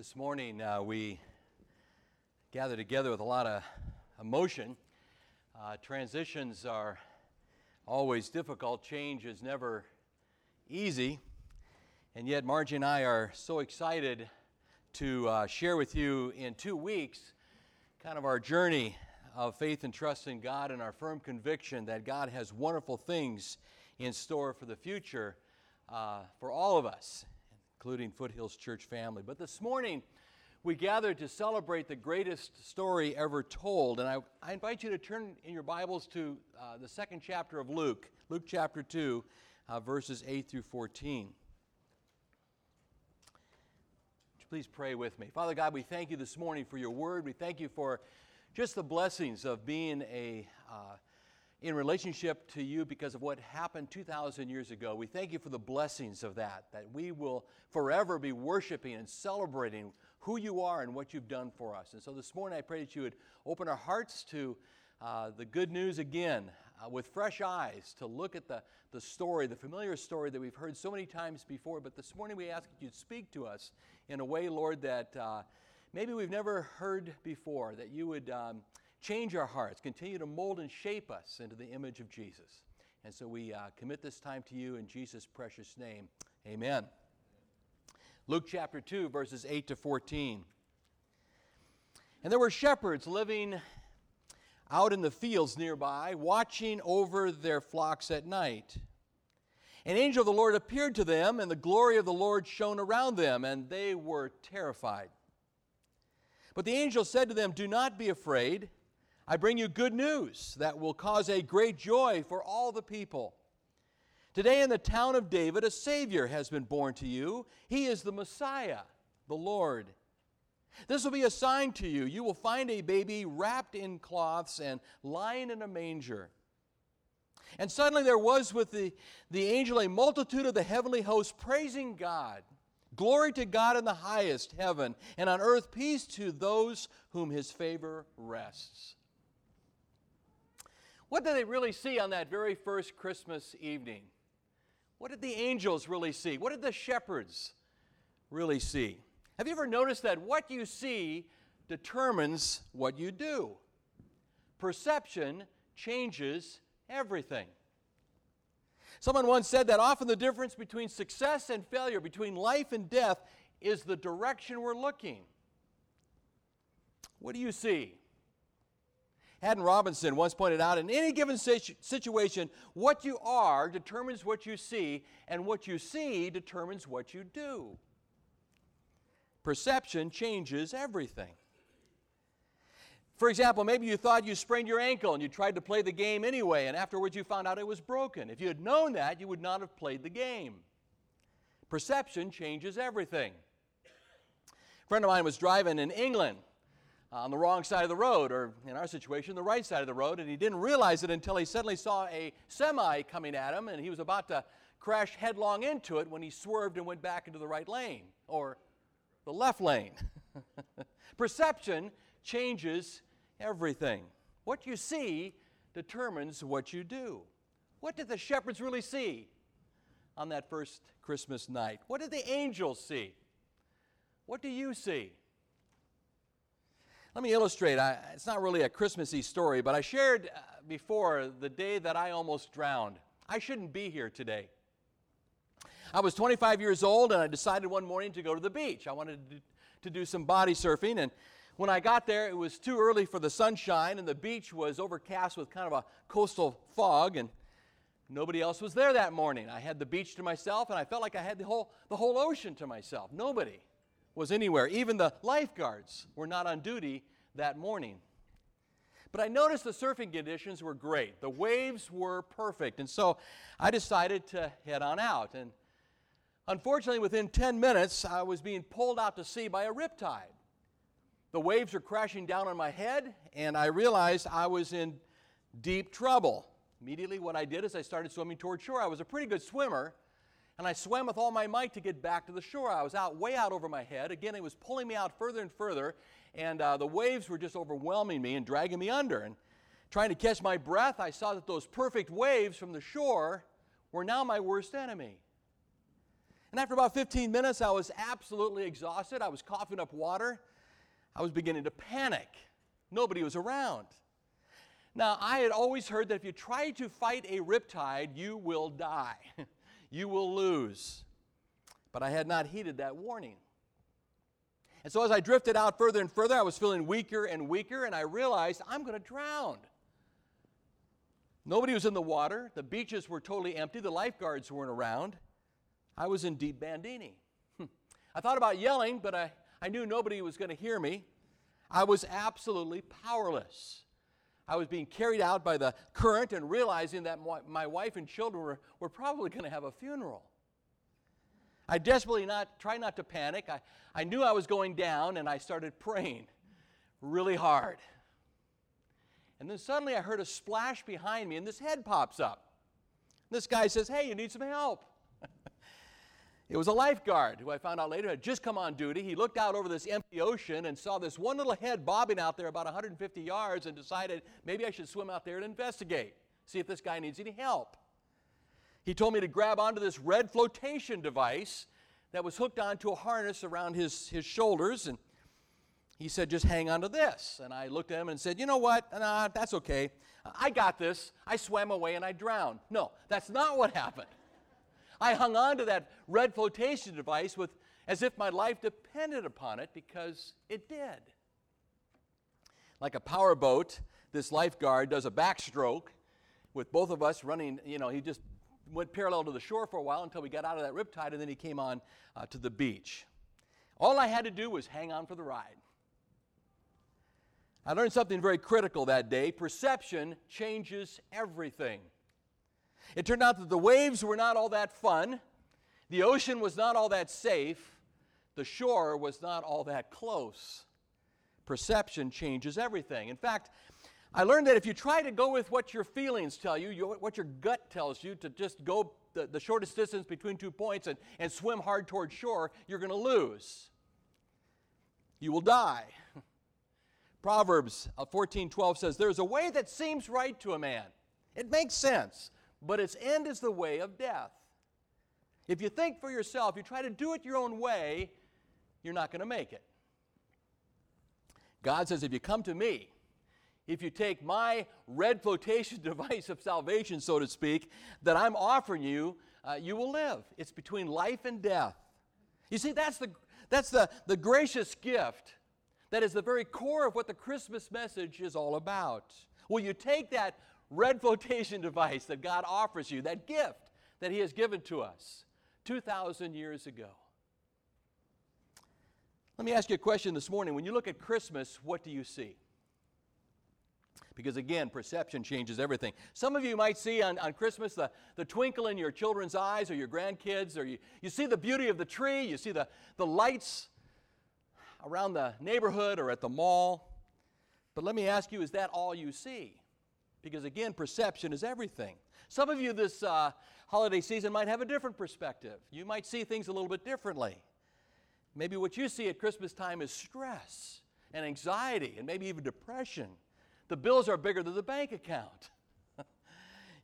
This morning uh, we gather together with a lot of emotion. Uh, transitions are always difficult, change is never easy. And yet, Margie and I are so excited to uh, share with you in two weeks kind of our journey of faith and trust in God and our firm conviction that God has wonderful things in store for the future uh, for all of us including Foothills Church family. But this morning, we gathered to celebrate the greatest story ever told. And I, I invite you to turn in your Bibles to uh, the second chapter of Luke, Luke chapter 2, uh, verses 8 through 14. Would you please pray with me? Father God, we thank you this morning for your word. We thank you for just the blessings of being a. Uh, in relationship to you because of what happened 2,000 years ago. We thank you for the blessings of that, that we will forever be worshiping and celebrating who you are and what you've done for us. And so this morning I pray that you would open our hearts to uh, the good news again uh, with fresh eyes to look at the, the story, the familiar story that we've heard so many times before. But this morning we ask that you'd speak to us in a way, Lord, that uh, maybe we've never heard before, that you would. Um, change our hearts, continue to mold and shape us into the image of Jesus. And so we uh, commit this time to you in Jesus' precious name. Amen. Luke chapter 2, verses 8 to 14. And there were shepherds living out in the fields nearby, watching over their flocks at night. An angel of the Lord appeared to them, and the glory of the Lord shone around them, and they were terrified. But the angel said to them, Do not be afraid. I bring you good news that will cause a great joy for all the people. Today, in the town of David, a Savior has been born to you. He is the Messiah, the Lord. This will be a sign to you. You will find a baby wrapped in cloths and lying in a manger. And suddenly there was with the, the angel a multitude of the heavenly hosts praising God. Glory to God in the highest heaven, and on earth peace to those whom his favor rests. What did they really see on that very first Christmas evening? What did the angels really see? What did the shepherds really see? Have you ever noticed that what you see determines what you do? Perception changes everything. Someone once said that often the difference between success and failure, between life and death, is the direction we're looking. What do you see? Haddon Robinson once pointed out in any given situation, what you are determines what you see, and what you see determines what you do. Perception changes everything. For example, maybe you thought you sprained your ankle and you tried to play the game anyway, and afterwards you found out it was broken. If you had known that, you would not have played the game. Perception changes everything. A friend of mine was driving in England Uh, on the wrong side of the road, or in our situation, the right side of the road, and he didn't realize it until he suddenly saw a semi coming at him, and he was about to crash headlong into it when he swerved and went back into the right lane, or the left lane. Perception changes everything. What you see determines what you do. What did the shepherds really see on that first Christmas night? What did the angels see? What do you see? Let me illustrate. I, it's not really a Christmassy story, but I shared uh, before the day that I almost drowned. I shouldn't be here today. I was 25 years old and I decided one morning to go to the beach. I wanted to do, to do some body surfing, and when I got there, it was too early for the sunshine, and the beach was overcast with kind of a coastal fog, and nobody else was there that morning. I had the beach to myself, and I felt like I had the whole, the whole ocean to myself. Nobody was anywhere. Even the lifeguards were not on duty that morning. But I noticed the surfing conditions were great. The waves were perfect. And so I decided to head on out. And unfortunately, within 10 minutes, I was being pulled out to sea by a riptide. The waves were crashing down on my head, and I realized I was in deep trouble. Immediately, what I did is I started swimming toward shore. I was a pretty good swimmer, and I swam with all my might to get back to the shore. I was out way out over my head. Again, it was pulling me out further and further, and uh, the waves were just overwhelming me and dragging me under. And trying to catch my breath, I saw that those perfect waves from the shore were now my worst enemy. And after about 15 minutes, I was absolutely exhausted. I was coughing up water. I was beginning to panic. Nobody was around. Now, I had always heard that if you try to fight a riptide, you will die. you will lose. But I had not heeded that warning. And so as I drifted out further and further, I was feeling weaker and weaker, and I realized I'm going to drown. Nobody was in the water. The beaches were totally empty. The lifeguards weren't around. I was in deep Bandini. Hmm. I thought about yelling, but I, I knew nobody was going to hear me. I was absolutely powerless. I was being carried out by the current and realizing that my, my wife and children were, were probably going to have a funeral. I desperately not try not to panic. I, I knew I was going down and I started praying really hard. And then suddenly I heard a splash behind me and this head pops up. This guy says, Hey, you need some help. It was a lifeguard who I found out later had just come on duty. He looked out over this empty ocean and saw this one little head bobbing out there about 150 yards and decided maybe I should swim out there and investigate, see if this guy needs any help. He told me to grab onto this red flotation device that was hooked onto a harness around his, his shoulders and he said, just hang on to this. And I looked at him and said, you know what? Nah, that's okay. I got this. I swam away and I drowned. No, that's not what happened. I hung on to that red flotation device with, as if my life depended upon it because it did. Like a powerboat, this lifeguard does a backstroke with both of us running, you know, he just went parallel to the shore for a while until we got out of that riptide and then he came on uh, to the beach. All I had to do was hang on for the ride. I learned something very critical that day. Perception changes everything. It turned out that the waves were not all that fun, the ocean was not all that safe, the shore was not all that close. Perception changes everything. In fact, I learned that if you try to go with what your feelings tell you, what your gut tells you, to just go the, the shortest distance between two points and, and swim hard toward shore, you're going to lose. You will die. Proverbs 14:12 uh, says, "There's a way that seems right to a man. It makes sense, but its end is the way of death. If you think for yourself, you try to do it your own way, you're not going to make it. God says, if you come to me, if you take my red flotation device of salvation, so to speak, that I'm offering you, uh, you will live. It's between life and death. You see, that's the, that's the, the gracious gift that is the very core of what the Christmas message is all about. Will you take that red flotation device that God offers you, that gift that He has given to us 2,000 years ago. Let me ask you a question this morning. When you look at Christmas, what do you see? Because again, perception changes everything. Some of you might see on, on Christmas the, the twinkle in your children's eyes or your grandkids, or you, you see the beauty of the tree, you see the, the lights around the neighborhood or at the mall. But let me ask you, is that all you see? Because again, perception is everything. Some of you this uh, holiday season might have a different perspective. You might see things a little bit differently. Maybe what you see at Christmas time is stress and anxiety and maybe even depression. The bills are bigger than the bank account.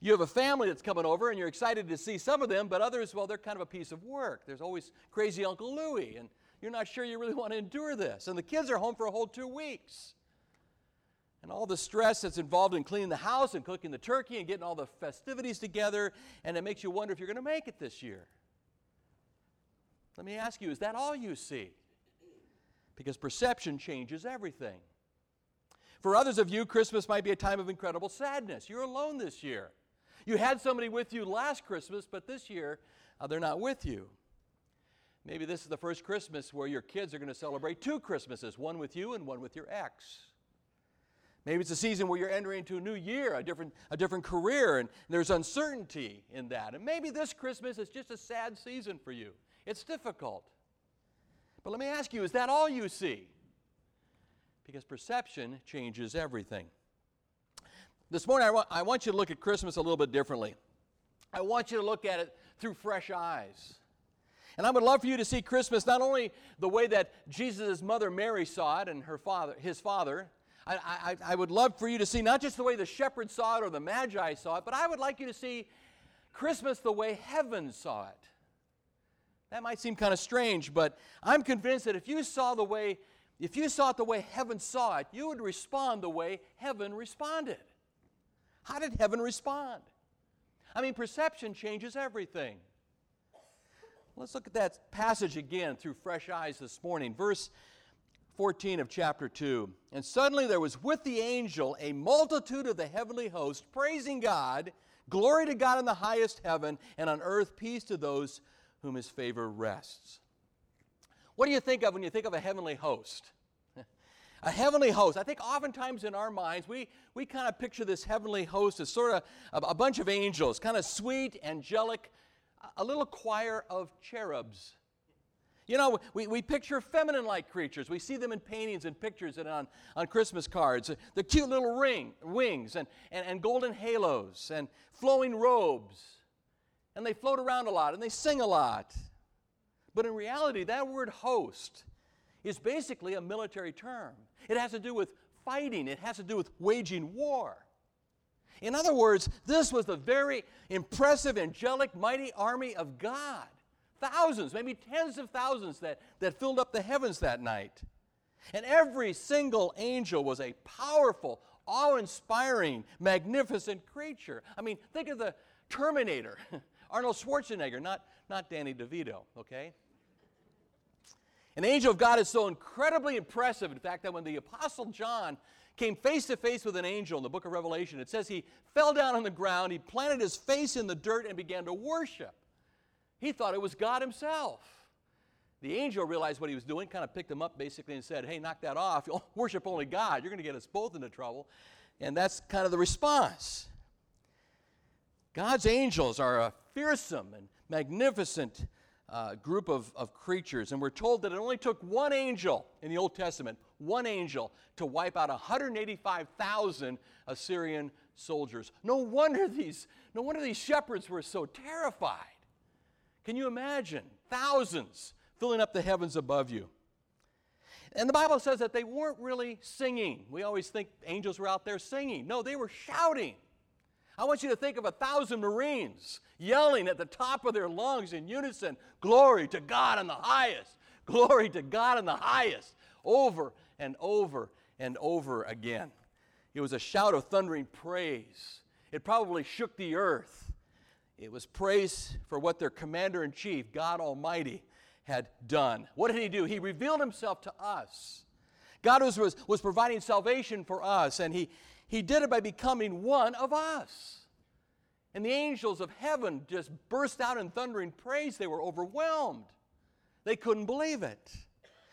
you have a family that's coming over and you're excited to see some of them, but others, well, they're kind of a piece of work. There's always crazy Uncle Louie, and you're not sure you really want to endure this. And the kids are home for a whole two weeks and all the stress that's involved in cleaning the house and cooking the turkey and getting all the festivities together, and it makes you wonder if you're going to make it this year. Let me ask you, is that all you see? Because perception changes everything. For others of you, Christmas might be a time of incredible sadness. You're alone this year. You had somebody with you last Christmas, but this year uh, they're not with you. Maybe this is the first Christmas where your kids are going to celebrate two Christmases, one with you and one with your ex. Maybe it's a season where you're entering into a new year, a different, a different career, and there's uncertainty in that. And maybe this Christmas is just a sad season for you. It's difficult. But let me ask you is that all you see? Because perception changes everything. This morning, I want, I want you to look at Christmas a little bit differently. I want you to look at it through fresh eyes. And I would love for you to see Christmas not only the way that Jesus' mother Mary saw it and her father, his father, I, I, I would love for you to see not just the way the shepherds saw it or the magi saw it, but I would like you to see Christmas the way heaven saw it. That might seem kind of strange, but I'm convinced that if you saw the way if you saw it the way heaven saw it, you would respond the way heaven responded. How did heaven respond? I mean, perception changes everything. Let's look at that passage again through fresh eyes this morning. Verse 14 of chapter 2. And suddenly there was with the angel a multitude of the heavenly host praising God, glory to God in the highest heaven, and on earth peace to those whom his favor rests. What do you think of when you think of a heavenly host? a heavenly host. I think oftentimes in our minds, we, we kind of picture this heavenly host as sort of a, a bunch of angels, kind of sweet, angelic, a little choir of cherubs. You know, we, we picture feminine like creatures. We see them in paintings and pictures and on, on Christmas cards. The cute little ring, wings and, and, and golden halos and flowing robes. And they float around a lot and they sing a lot. But in reality, that word host is basically a military term. It has to do with fighting, it has to do with waging war. In other words, this was the very impressive, angelic, mighty army of God. Thousands, maybe tens of thousands that, that filled up the heavens that night. And every single angel was a powerful, awe inspiring, magnificent creature. I mean, think of the Terminator, Arnold Schwarzenegger, not, not Danny DeVito, okay? An angel of God is so incredibly impressive, in fact, that when the Apostle John came face to face with an angel in the book of Revelation. It says he fell down on the ground, he planted his face in the dirt, and began to worship. He thought it was God himself. The angel realized what he was doing, kind of picked him up basically and said, Hey, knock that off. You'll worship only God. You're going to get us both into trouble. And that's kind of the response. God's angels are a fearsome and magnificent uh, group of, of creatures. And we're told that it only took one angel in the Old Testament, one angel, to wipe out 185,000 Assyrian soldiers. No wonder these, no wonder these shepherds were so terrified. Can you imagine? Thousands filling up the heavens above you. And the Bible says that they weren't really singing. We always think angels were out there singing. No, they were shouting. I want you to think of a thousand Marines yelling at the top of their lungs in unison, Glory to God in the highest! Glory to God in the highest! Over and over and over again. It was a shout of thundering praise. It probably shook the earth. It was praise for what their commander in chief, God Almighty, had done. What did he do? He revealed himself to us. God was, was, was providing salvation for us, and he, he did it by becoming one of us. And the angels of heaven just burst out in thundering praise. They were overwhelmed. They couldn't believe it.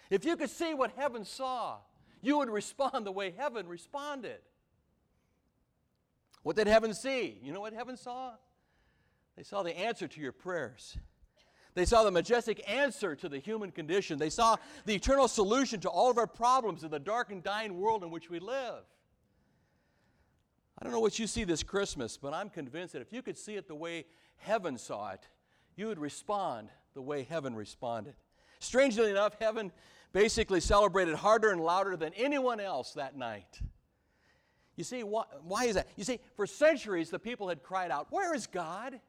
If you could see what heaven saw, you would respond the way heaven responded. What did heaven see? You know what heaven saw? They saw the answer to your prayers. They saw the majestic answer to the human condition. They saw the eternal solution to all of our problems in the dark and dying world in which we live. I don't know what you see this Christmas, but I'm convinced that if you could see it the way heaven saw it, you would respond the way heaven responded. Strangely enough, heaven basically celebrated harder and louder than anyone else that night. You see, why, why is that? You see, for centuries the people had cried out, Where is God?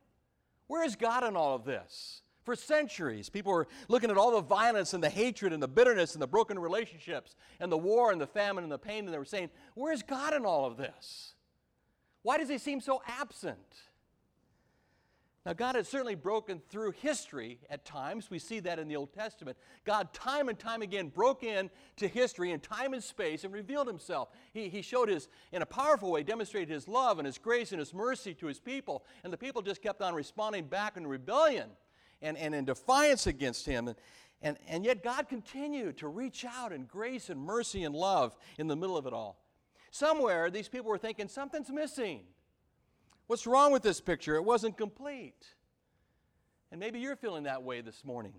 Where is God in all of this? For centuries, people were looking at all the violence and the hatred and the bitterness and the broken relationships and the war and the famine and the pain, and they were saying, Where's God in all of this? Why does he seem so absent? Now, God has certainly broken through history at times. We see that in the Old Testament. God, time and time again, broke into history in time and space and revealed himself. He, he showed his, in a powerful way, demonstrated his love and his grace and his mercy to his people. And the people just kept on responding back in rebellion and, and in defiance against him. And, and, and yet, God continued to reach out in grace and mercy and love in the middle of it all. Somewhere, these people were thinking something's missing. What's wrong with this picture? It wasn't complete. And maybe you're feeling that way this morning.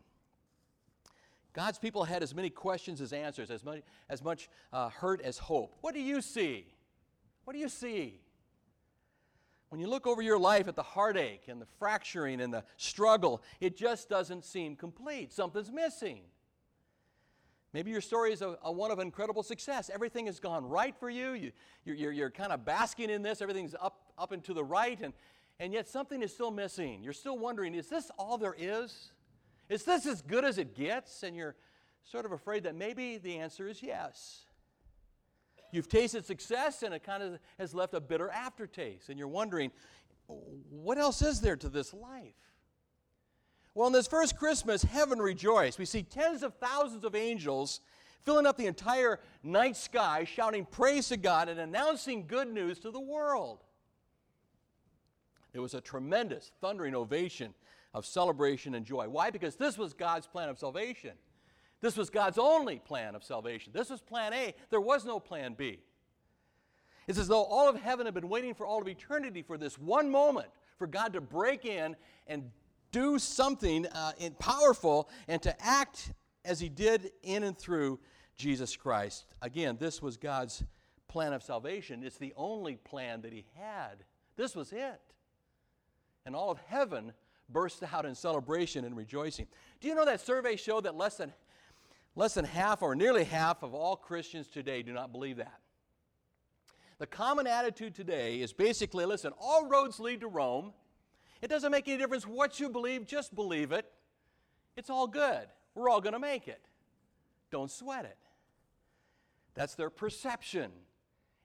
God's people had as many questions as answers, as much, as much uh, hurt as hope. What do you see? What do you see? When you look over your life at the heartache and the fracturing and the struggle, it just doesn't seem complete. Something's missing. Maybe your story is a, a, one of incredible success. Everything has gone right for you. you you're, you're, you're kind of basking in this. Everything's up, up and to the right. And, and yet something is still missing. You're still wondering, is this all there is? Is this as good as it gets? And you're sort of afraid that maybe the answer is yes. You've tasted success and it kind of has left a bitter aftertaste, and you're wondering, what else is there to this life? Well, in this first Christmas, heaven rejoiced. We see tens of thousands of angels filling up the entire night sky, shouting praise to God and announcing good news to the world. It was a tremendous, thundering ovation of celebration and joy. Why? Because this was God's plan of salvation. This was God's only plan of salvation. This was plan A. There was no plan B. It's as though all of heaven had been waiting for all of eternity for this one moment, for God to break in and do something uh, powerful and to act as He did in and through Jesus Christ. Again, this was God's plan of salvation. It's the only plan that He had. This was it. And all of heaven burst out in celebration and rejoicing. Do you know that survey showed that less than, less than half or nearly half of all Christians today do not believe that? The common attitude today is basically listen, all roads lead to Rome. It doesn't make any difference what you believe, just believe it. It's all good. We're all going to make it. Don't sweat it. That's their perception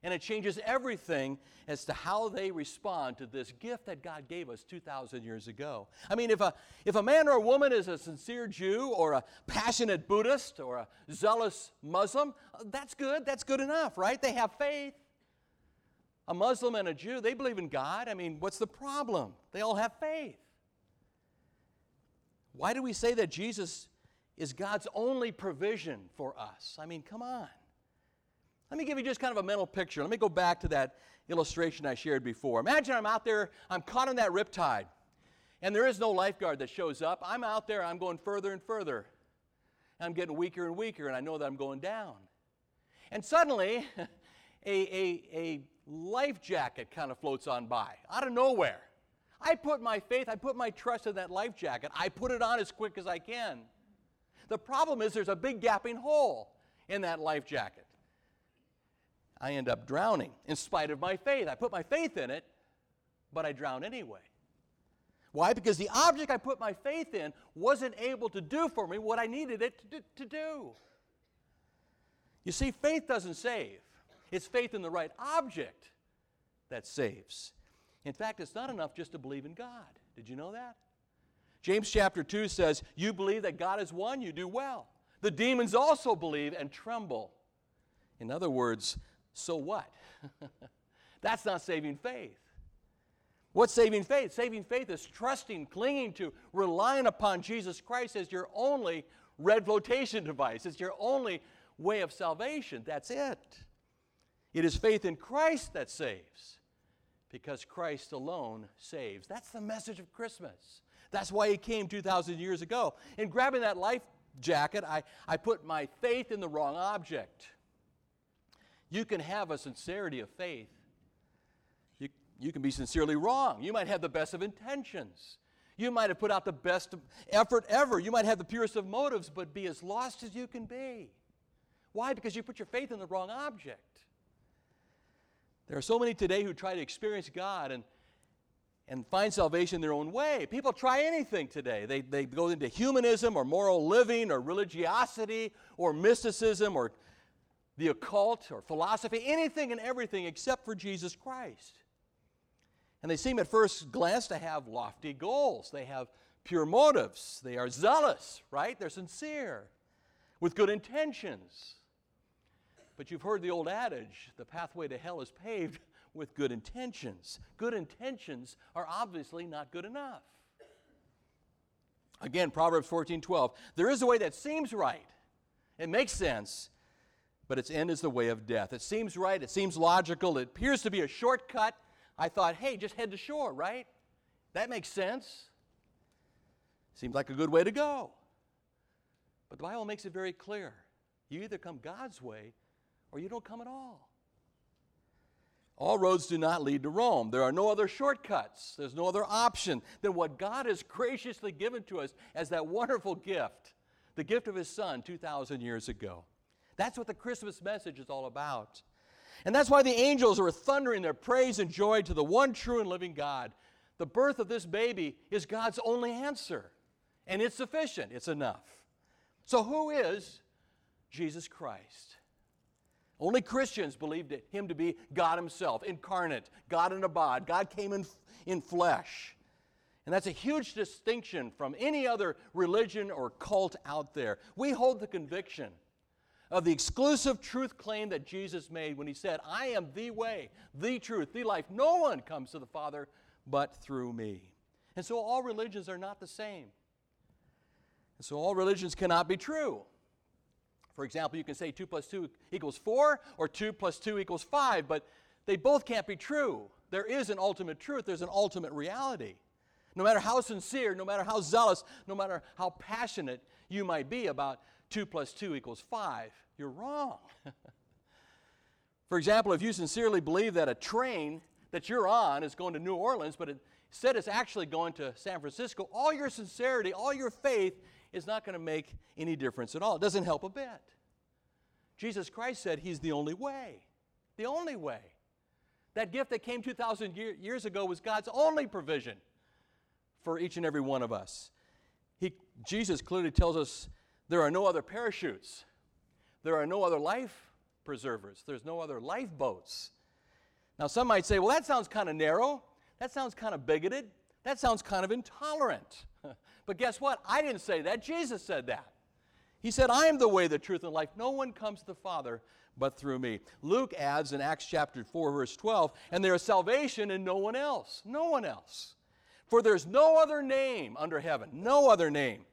and it changes everything as to how they respond to this gift that God gave us 2,000 years ago. I mean, if a, if a man or a woman is a sincere Jew or a passionate Buddhist or a zealous Muslim, uh, that's good. That's good enough, right? They have faith. A Muslim and a Jew, they believe in God. I mean, what's the problem? They all have faith. Why do we say that Jesus is God's only provision for us? I mean, come on. Let me give you just kind of a mental picture. Let me go back to that illustration I shared before. Imagine I'm out there, I'm caught in that riptide, and there is no lifeguard that shows up. I'm out there, I'm going further and further. I'm getting weaker and weaker, and I know that I'm going down. And suddenly, a, a, a life jacket kind of floats on by out of nowhere. I put my faith, I put my trust in that life jacket. I put it on as quick as I can. The problem is there's a big gapping hole in that life jacket. I end up drowning in spite of my faith. I put my faith in it, but I drown anyway. Why? Because the object I put my faith in wasn't able to do for me what I needed it to, do. You see, faith doesn't save, it's faith in the right object that saves. In fact, it's not enough just to believe in God. Did you know that? James chapter 2 says, You believe that God is one, you do well. The demons also believe and tremble. In other words, so what? That's not saving faith. What's saving faith? Saving faith is trusting, clinging to, relying upon Jesus Christ as your only red flotation device. It's your only way of salvation. That's it. It is faith in Christ that saves because Christ alone saves. That's the message of Christmas. That's why He came 2,000 years ago. In grabbing that life jacket, I, I put my faith in the wrong object. You can have a sincerity of faith. You, you can be sincerely wrong. You might have the best of intentions. You might have put out the best effort ever. You might have the purest of motives, but be as lost as you can be. Why? Because you put your faith in the wrong object. There are so many today who try to experience God and, and find salvation their own way. People try anything today. They, they go into humanism or moral living or religiosity or mysticism or the occult or philosophy, anything and everything except for Jesus Christ. And they seem at first glance to have lofty goals. They have pure motives. They are zealous, right? They're sincere, with good intentions. But you've heard the old adage the pathway to hell is paved with good intentions. Good intentions are obviously not good enough. Again, Proverbs 14 12. There is a way that seems right, it makes sense, but its end is the way of death. It seems right, it seems logical, it appears to be a shortcut. I thought, hey, just head to shore, right? That makes sense. Seems like a good way to go. But the Bible makes it very clear. You either come God's way or you don't come at all. All roads do not lead to Rome. There are no other shortcuts. There's no other option than what God has graciously given to us as that wonderful gift, the gift of His Son 2,000 years ago. That's what the Christmas message is all about. And that's why the angels are thundering their praise and joy to the one true and living God. The birth of this baby is God's only answer. And it's sufficient, it's enough. So, who is Jesus Christ? Only Christians believed him to be God Himself, incarnate, God in a bod. God came in, in flesh. And that's a huge distinction from any other religion or cult out there. We hold the conviction of the exclusive truth claim that Jesus made when he said, I am the way, the truth, the life. No one comes to the Father but through me. And so all religions are not the same. And so all religions cannot be true. For example, you can say 2 plus 2 equals 4 or 2 plus 2 equals 5, but they both can't be true. There is an ultimate truth, there's an ultimate reality. No matter how sincere, no matter how zealous, no matter how passionate you might be about 2 plus 2 equals 5, you're wrong. For example, if you sincerely believe that a train that you're on is going to New Orleans, but instead it's actually going to San Francisco, all your sincerity, all your faith is not going to make any difference at all. It doesn't help a bit. Jesus Christ said He's the only way. The only way. That gift that came 2,000 years ago was God's only provision for each and every one of us. He, Jesus clearly tells us there are no other parachutes, there are no other life preservers, there's no other lifeboats. Now, some might say, well, that sounds kind of narrow, that sounds kind of bigoted, that sounds kind of intolerant. but guess what? I didn't say that, Jesus said that. He said, I am the way, the truth, and life. No one comes to the Father but through me. Luke adds in Acts chapter 4, verse 12, and there is salvation in no one else. No one else. For there's no other name under heaven, no other name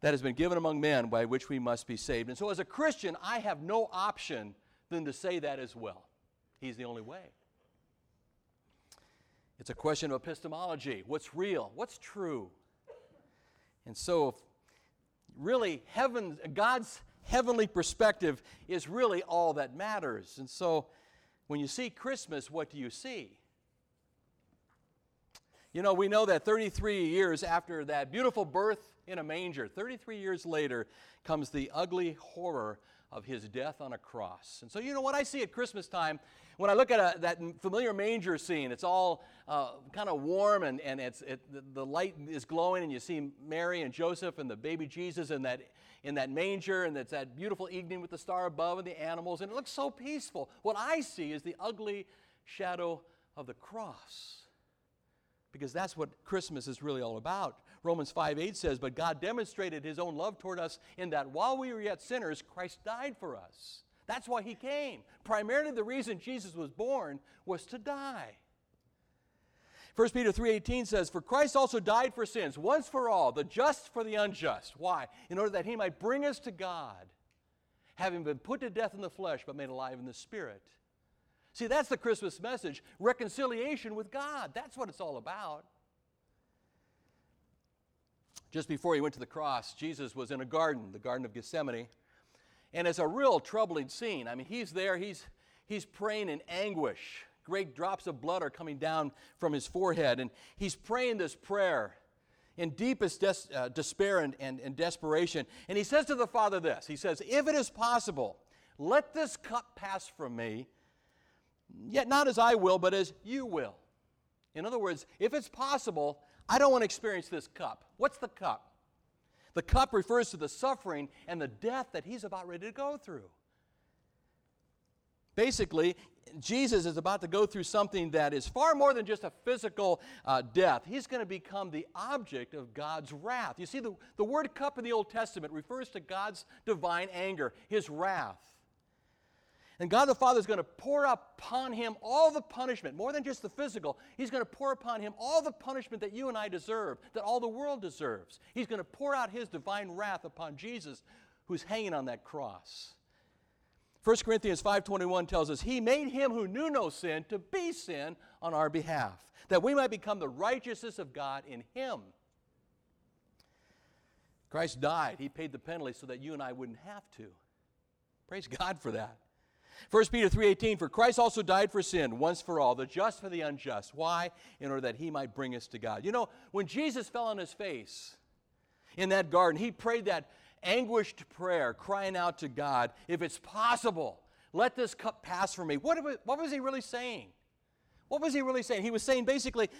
that has been given among men by which we must be saved. And so, as a Christian, I have no option than to say that as well. He's the only way. It's a question of epistemology what's real, what's true. And so, really, heaven, God's heavenly perspective is really all that matters. And so, when you see Christmas, what do you see? You know, we know that 33 years after that beautiful birth in a manger, 33 years later, comes the ugly horror of his death on a cross. And so, you know, what I see at Christmas time, when I look at a, that familiar manger scene, it's all uh, kind of warm and, and it's, it, the light is glowing, and you see Mary and Joseph and the baby Jesus in that, in that manger, and it's that beautiful evening with the star above and the animals, and it looks so peaceful. What I see is the ugly shadow of the cross because that's what Christmas is really all about. Romans 5 8 says, But God demonstrated his own love toward us in that while we were yet sinners, Christ died for us. That's why he came. Primarily the reason Jesus was born was to die. 1 Peter 3:18 says, "For Christ also died for sins once for all, the just for the unjust." Why? In order that he might bring us to God, having been put to death in the flesh but made alive in the spirit. See, that's the Christmas message reconciliation with God. That's what it's all about. Just before he went to the cross, Jesus was in a garden, the Garden of Gethsemane. And it's a real troubling scene. I mean, he's there, he's, he's praying in anguish. Great drops of blood are coming down from his forehead. And he's praying this prayer in deepest des- uh, despair and, and, and desperation. And he says to the Father this He says, If it is possible, let this cup pass from me. Yet not as I will, but as you will. In other words, if it's possible, I don't want to experience this cup. What's the cup? The cup refers to the suffering and the death that he's about ready to go through. Basically, Jesus is about to go through something that is far more than just a physical uh, death. He's going to become the object of God's wrath. You see, the, the word cup in the Old Testament refers to God's divine anger, his wrath. And God the Father is going to pour upon him all the punishment, more than just the physical. He's going to pour upon him all the punishment that you and I deserve, that all the world deserves. He's going to pour out his divine wrath upon Jesus who's hanging on that cross. 1 Corinthians 5:21 tells us he made him who knew no sin to be sin on our behalf, that we might become the righteousness of God in him. Christ died. He paid the penalty so that you and I wouldn't have to. Praise God for that. 1 Peter 3:18 For Christ also died for sin once for all, the just for the unjust. Why? In order that he might bring us to God. You know, when Jesus fell on his face in that garden, he prayed that anguished prayer, crying out to God, if it's possible, let this cup pass from me. What, what was he really saying? What was he really saying? He was saying basically,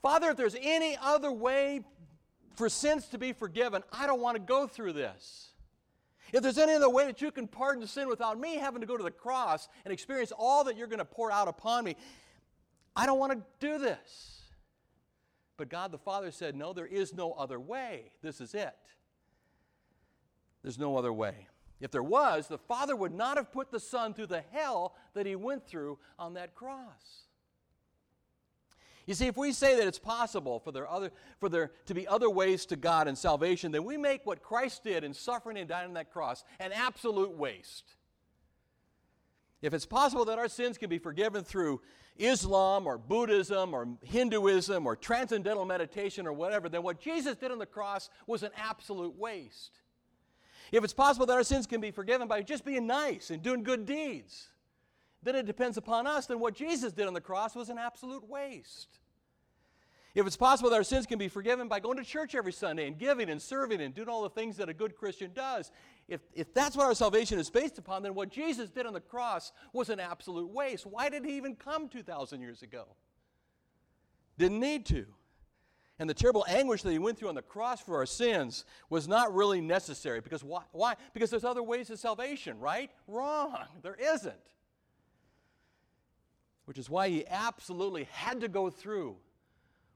Father, if there's any other way, for sins to be forgiven, I don't want to go through this. If there's any other way that you can pardon sin without me having to go to the cross and experience all that you're going to pour out upon me, I don't want to do this. But God the Father said, No, there is no other way. This is it. There's no other way. If there was, the Father would not have put the Son through the hell that he went through on that cross. You see, if we say that it's possible for there, other, for there to be other ways to God and salvation, then we make what Christ did in suffering and dying on that cross an absolute waste. If it's possible that our sins can be forgiven through Islam or Buddhism or Hinduism or transcendental meditation or whatever, then what Jesus did on the cross was an absolute waste. If it's possible that our sins can be forgiven by just being nice and doing good deeds, then it depends upon us. Then what Jesus did on the cross was an absolute waste. If it's possible that our sins can be forgiven by going to church every Sunday and giving and serving and doing all the things that a good Christian does, if, if that's what our salvation is based upon, then what Jesus did on the cross was an absolute waste. Why did he even come 2,000 years ago? Didn't need to. And the terrible anguish that he went through on the cross for our sins was not really necessary. Because why? why? Because there's other ways of salvation, right? Wrong. There isn't. Which is why he absolutely had to go through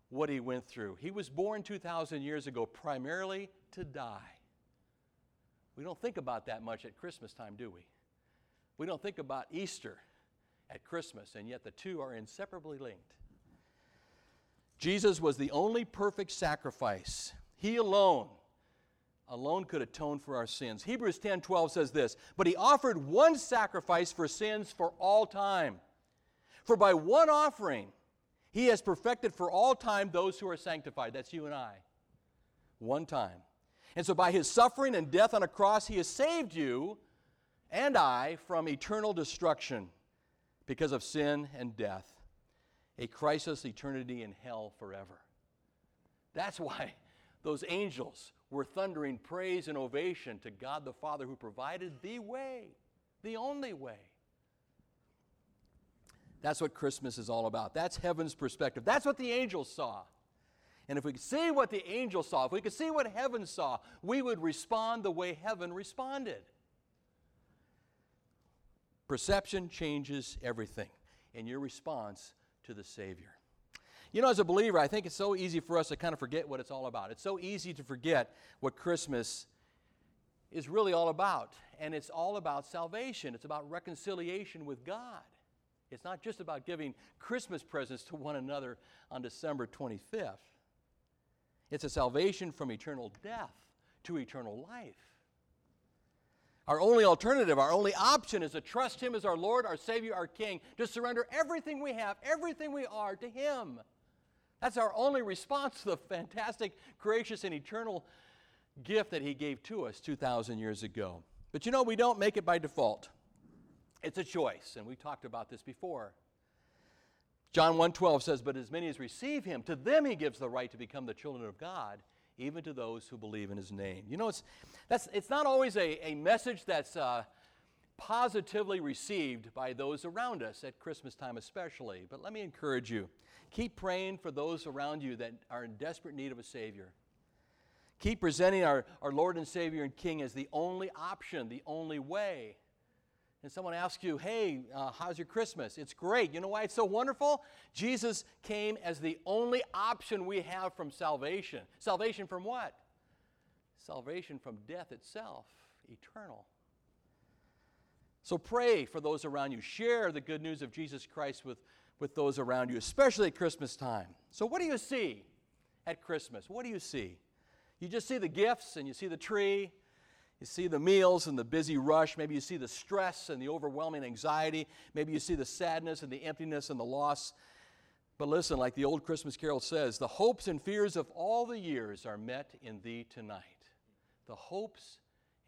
what he went through. He was born 2,000 years ago primarily to die. We don't think about that much at Christmas time, do we? We don't think about Easter at Christmas, and yet the two are inseparably linked. Jesus was the only perfect sacrifice. He alone alone could atone for our sins. Hebrews 10:12 says this, "But he offered one sacrifice for sins for all time. For by one offering he has perfected for all time those who are sanctified." That's you and I. One time. And so, by his suffering and death on a cross, he has saved you and I from eternal destruction because of sin and death, a crisis eternity in hell forever. That's why those angels were thundering praise and ovation to God the Father who provided the way, the only way. That's what Christmas is all about. That's heaven's perspective. That's what the angels saw. And if we could see what the angels saw, if we could see what heaven saw, we would respond the way heaven responded. Perception changes everything, and your response to the Savior. You know, as a believer, I think it's so easy for us to kind of forget what it's all about. It's so easy to forget what Christmas is really all about. And it's all about salvation, it's about reconciliation with God. It's not just about giving Christmas presents to one another on December 25th. It's a salvation from eternal death to eternal life. Our only alternative, our only option is to trust Him as our Lord, our Savior, our King, to surrender everything we have, everything we are to Him. That's our only response to the fantastic, gracious, and eternal gift that He gave to us 2,000 years ago. But you know, we don't make it by default. It's a choice, and we talked about this before. John 1:12 says, "But as many as receive him, to them he gives the right to become the children of God, even to those who believe in his name." You know, it's, that's, it's not always a, a message that's uh, positively received by those around us at Christmas time, especially. But let me encourage you keep praying for those around you that are in desperate need of a Savior. Keep presenting our, our Lord and Savior and King as the only option, the only way and someone asks you, hey, uh, how's your Christmas? It's great. You know why it's so wonderful? Jesus came as the only option we have from salvation. Salvation from what? Salvation from death itself, eternal. So pray for those around you. Share the good news of Jesus Christ with, with those around you, especially at Christmas time. So, what do you see at Christmas? What do you see? You just see the gifts and you see the tree you see the meals and the busy rush. Maybe you see the stress and the overwhelming anxiety. Maybe you see the sadness and the emptiness and the loss. But listen, like the old Christmas carol says, the hopes and fears of all the years are met in thee tonight. The hopes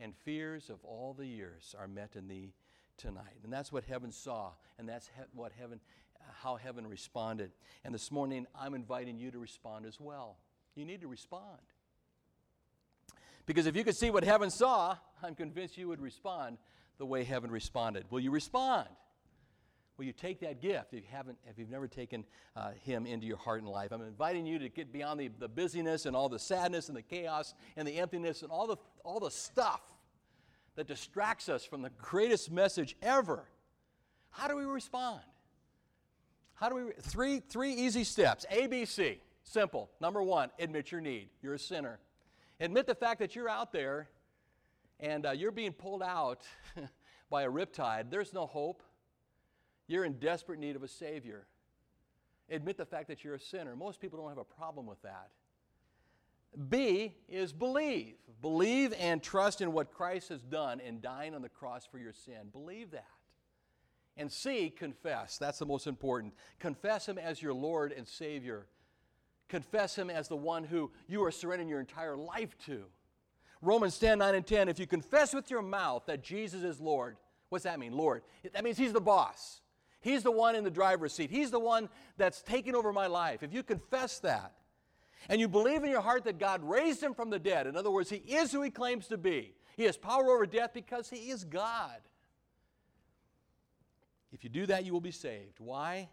and fears of all the years are met in thee tonight. And that's what heaven saw, and that's he- what heaven, how heaven responded. And this morning, I'm inviting you to respond as well. You need to respond. Because if you could see what heaven saw, I'm convinced you would respond the way heaven responded. Will you respond? will you take that gift if you haven't, if you've never taken uh, Him into your heart and life? I'm inviting you to get beyond the, the busyness and all the sadness and the chaos and the emptiness and all the, all the stuff that distracts us from the greatest message ever. How do we respond? How do we? Three, three easy steps. ABC. Simple. Number one, admit your need. You're a sinner. Admit the fact that you're out there and uh, you're being pulled out by a riptide. There's no hope. You're in desperate need of a Savior. Admit the fact that you're a sinner. Most people don't have a problem with that. B is believe. Believe and trust in what Christ has done in dying on the cross for your sin. Believe that. And C, confess. That's the most important. Confess Him as your Lord and Savior. Confess Him as the one who you are surrendering your entire life to. Romans 10 9 and 10. If you confess with your mouth that Jesus is Lord, what's that mean, Lord? That means He's the boss. He's the one in the driver's seat. He's the one that's taking over my life. If you confess that and you believe in your heart that God raised him from the dead, in other words, he is who he claims to be, he has power over death because he is God. If you do that, you will be saved. Why?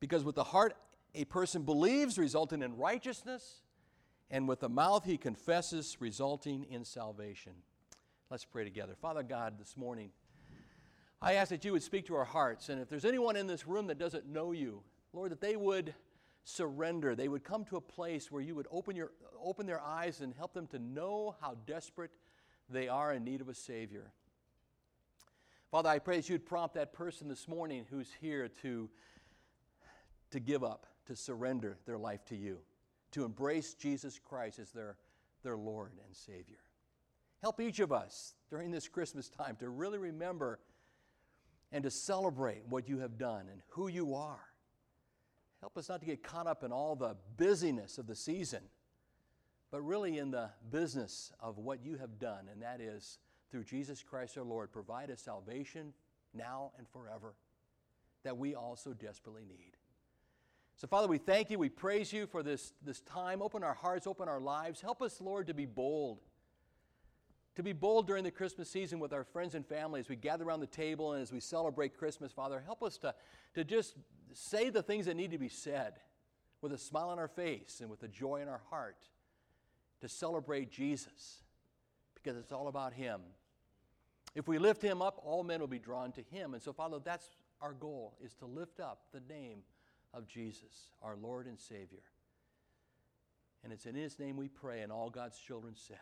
Because with the heart a person believes, resulting in righteousness, and with the mouth he confesses, resulting in salvation. Let's pray together. Father God, this morning, I ask that you would speak to our hearts. And if there's anyone in this room that doesn't know you, Lord, that they would surrender. They would come to a place where you would open, your, open their eyes and help them to know how desperate they are in need of a Savior. Father, I pray that you would prompt that person this morning who's here to, to give up, to surrender their life to you, to embrace Jesus Christ as their, their Lord and Savior. Help each of us during this Christmas time to really remember and to celebrate what you have done and who you are. Help us not to get caught up in all the busyness of the season, but really in the business of what you have done, and that is through Jesus Christ our Lord, provide us salvation now and forever that we also desperately need. So, Father, we thank you. We praise you for this, this time. Open our hearts, open our lives. Help us, Lord, to be bold to be bold during the Christmas season with our friends and family as we gather around the table and as we celebrate Christmas, Father. Help us to, to just say the things that need to be said with a smile on our face and with a joy in our heart to celebrate Jesus because it's all about Him. If we lift Him up, all men will be drawn to Him. And so, Father, that's our goal is to lift up the name of Jesus, our Lord and Savior. And it's in His name we pray, and all God's children said.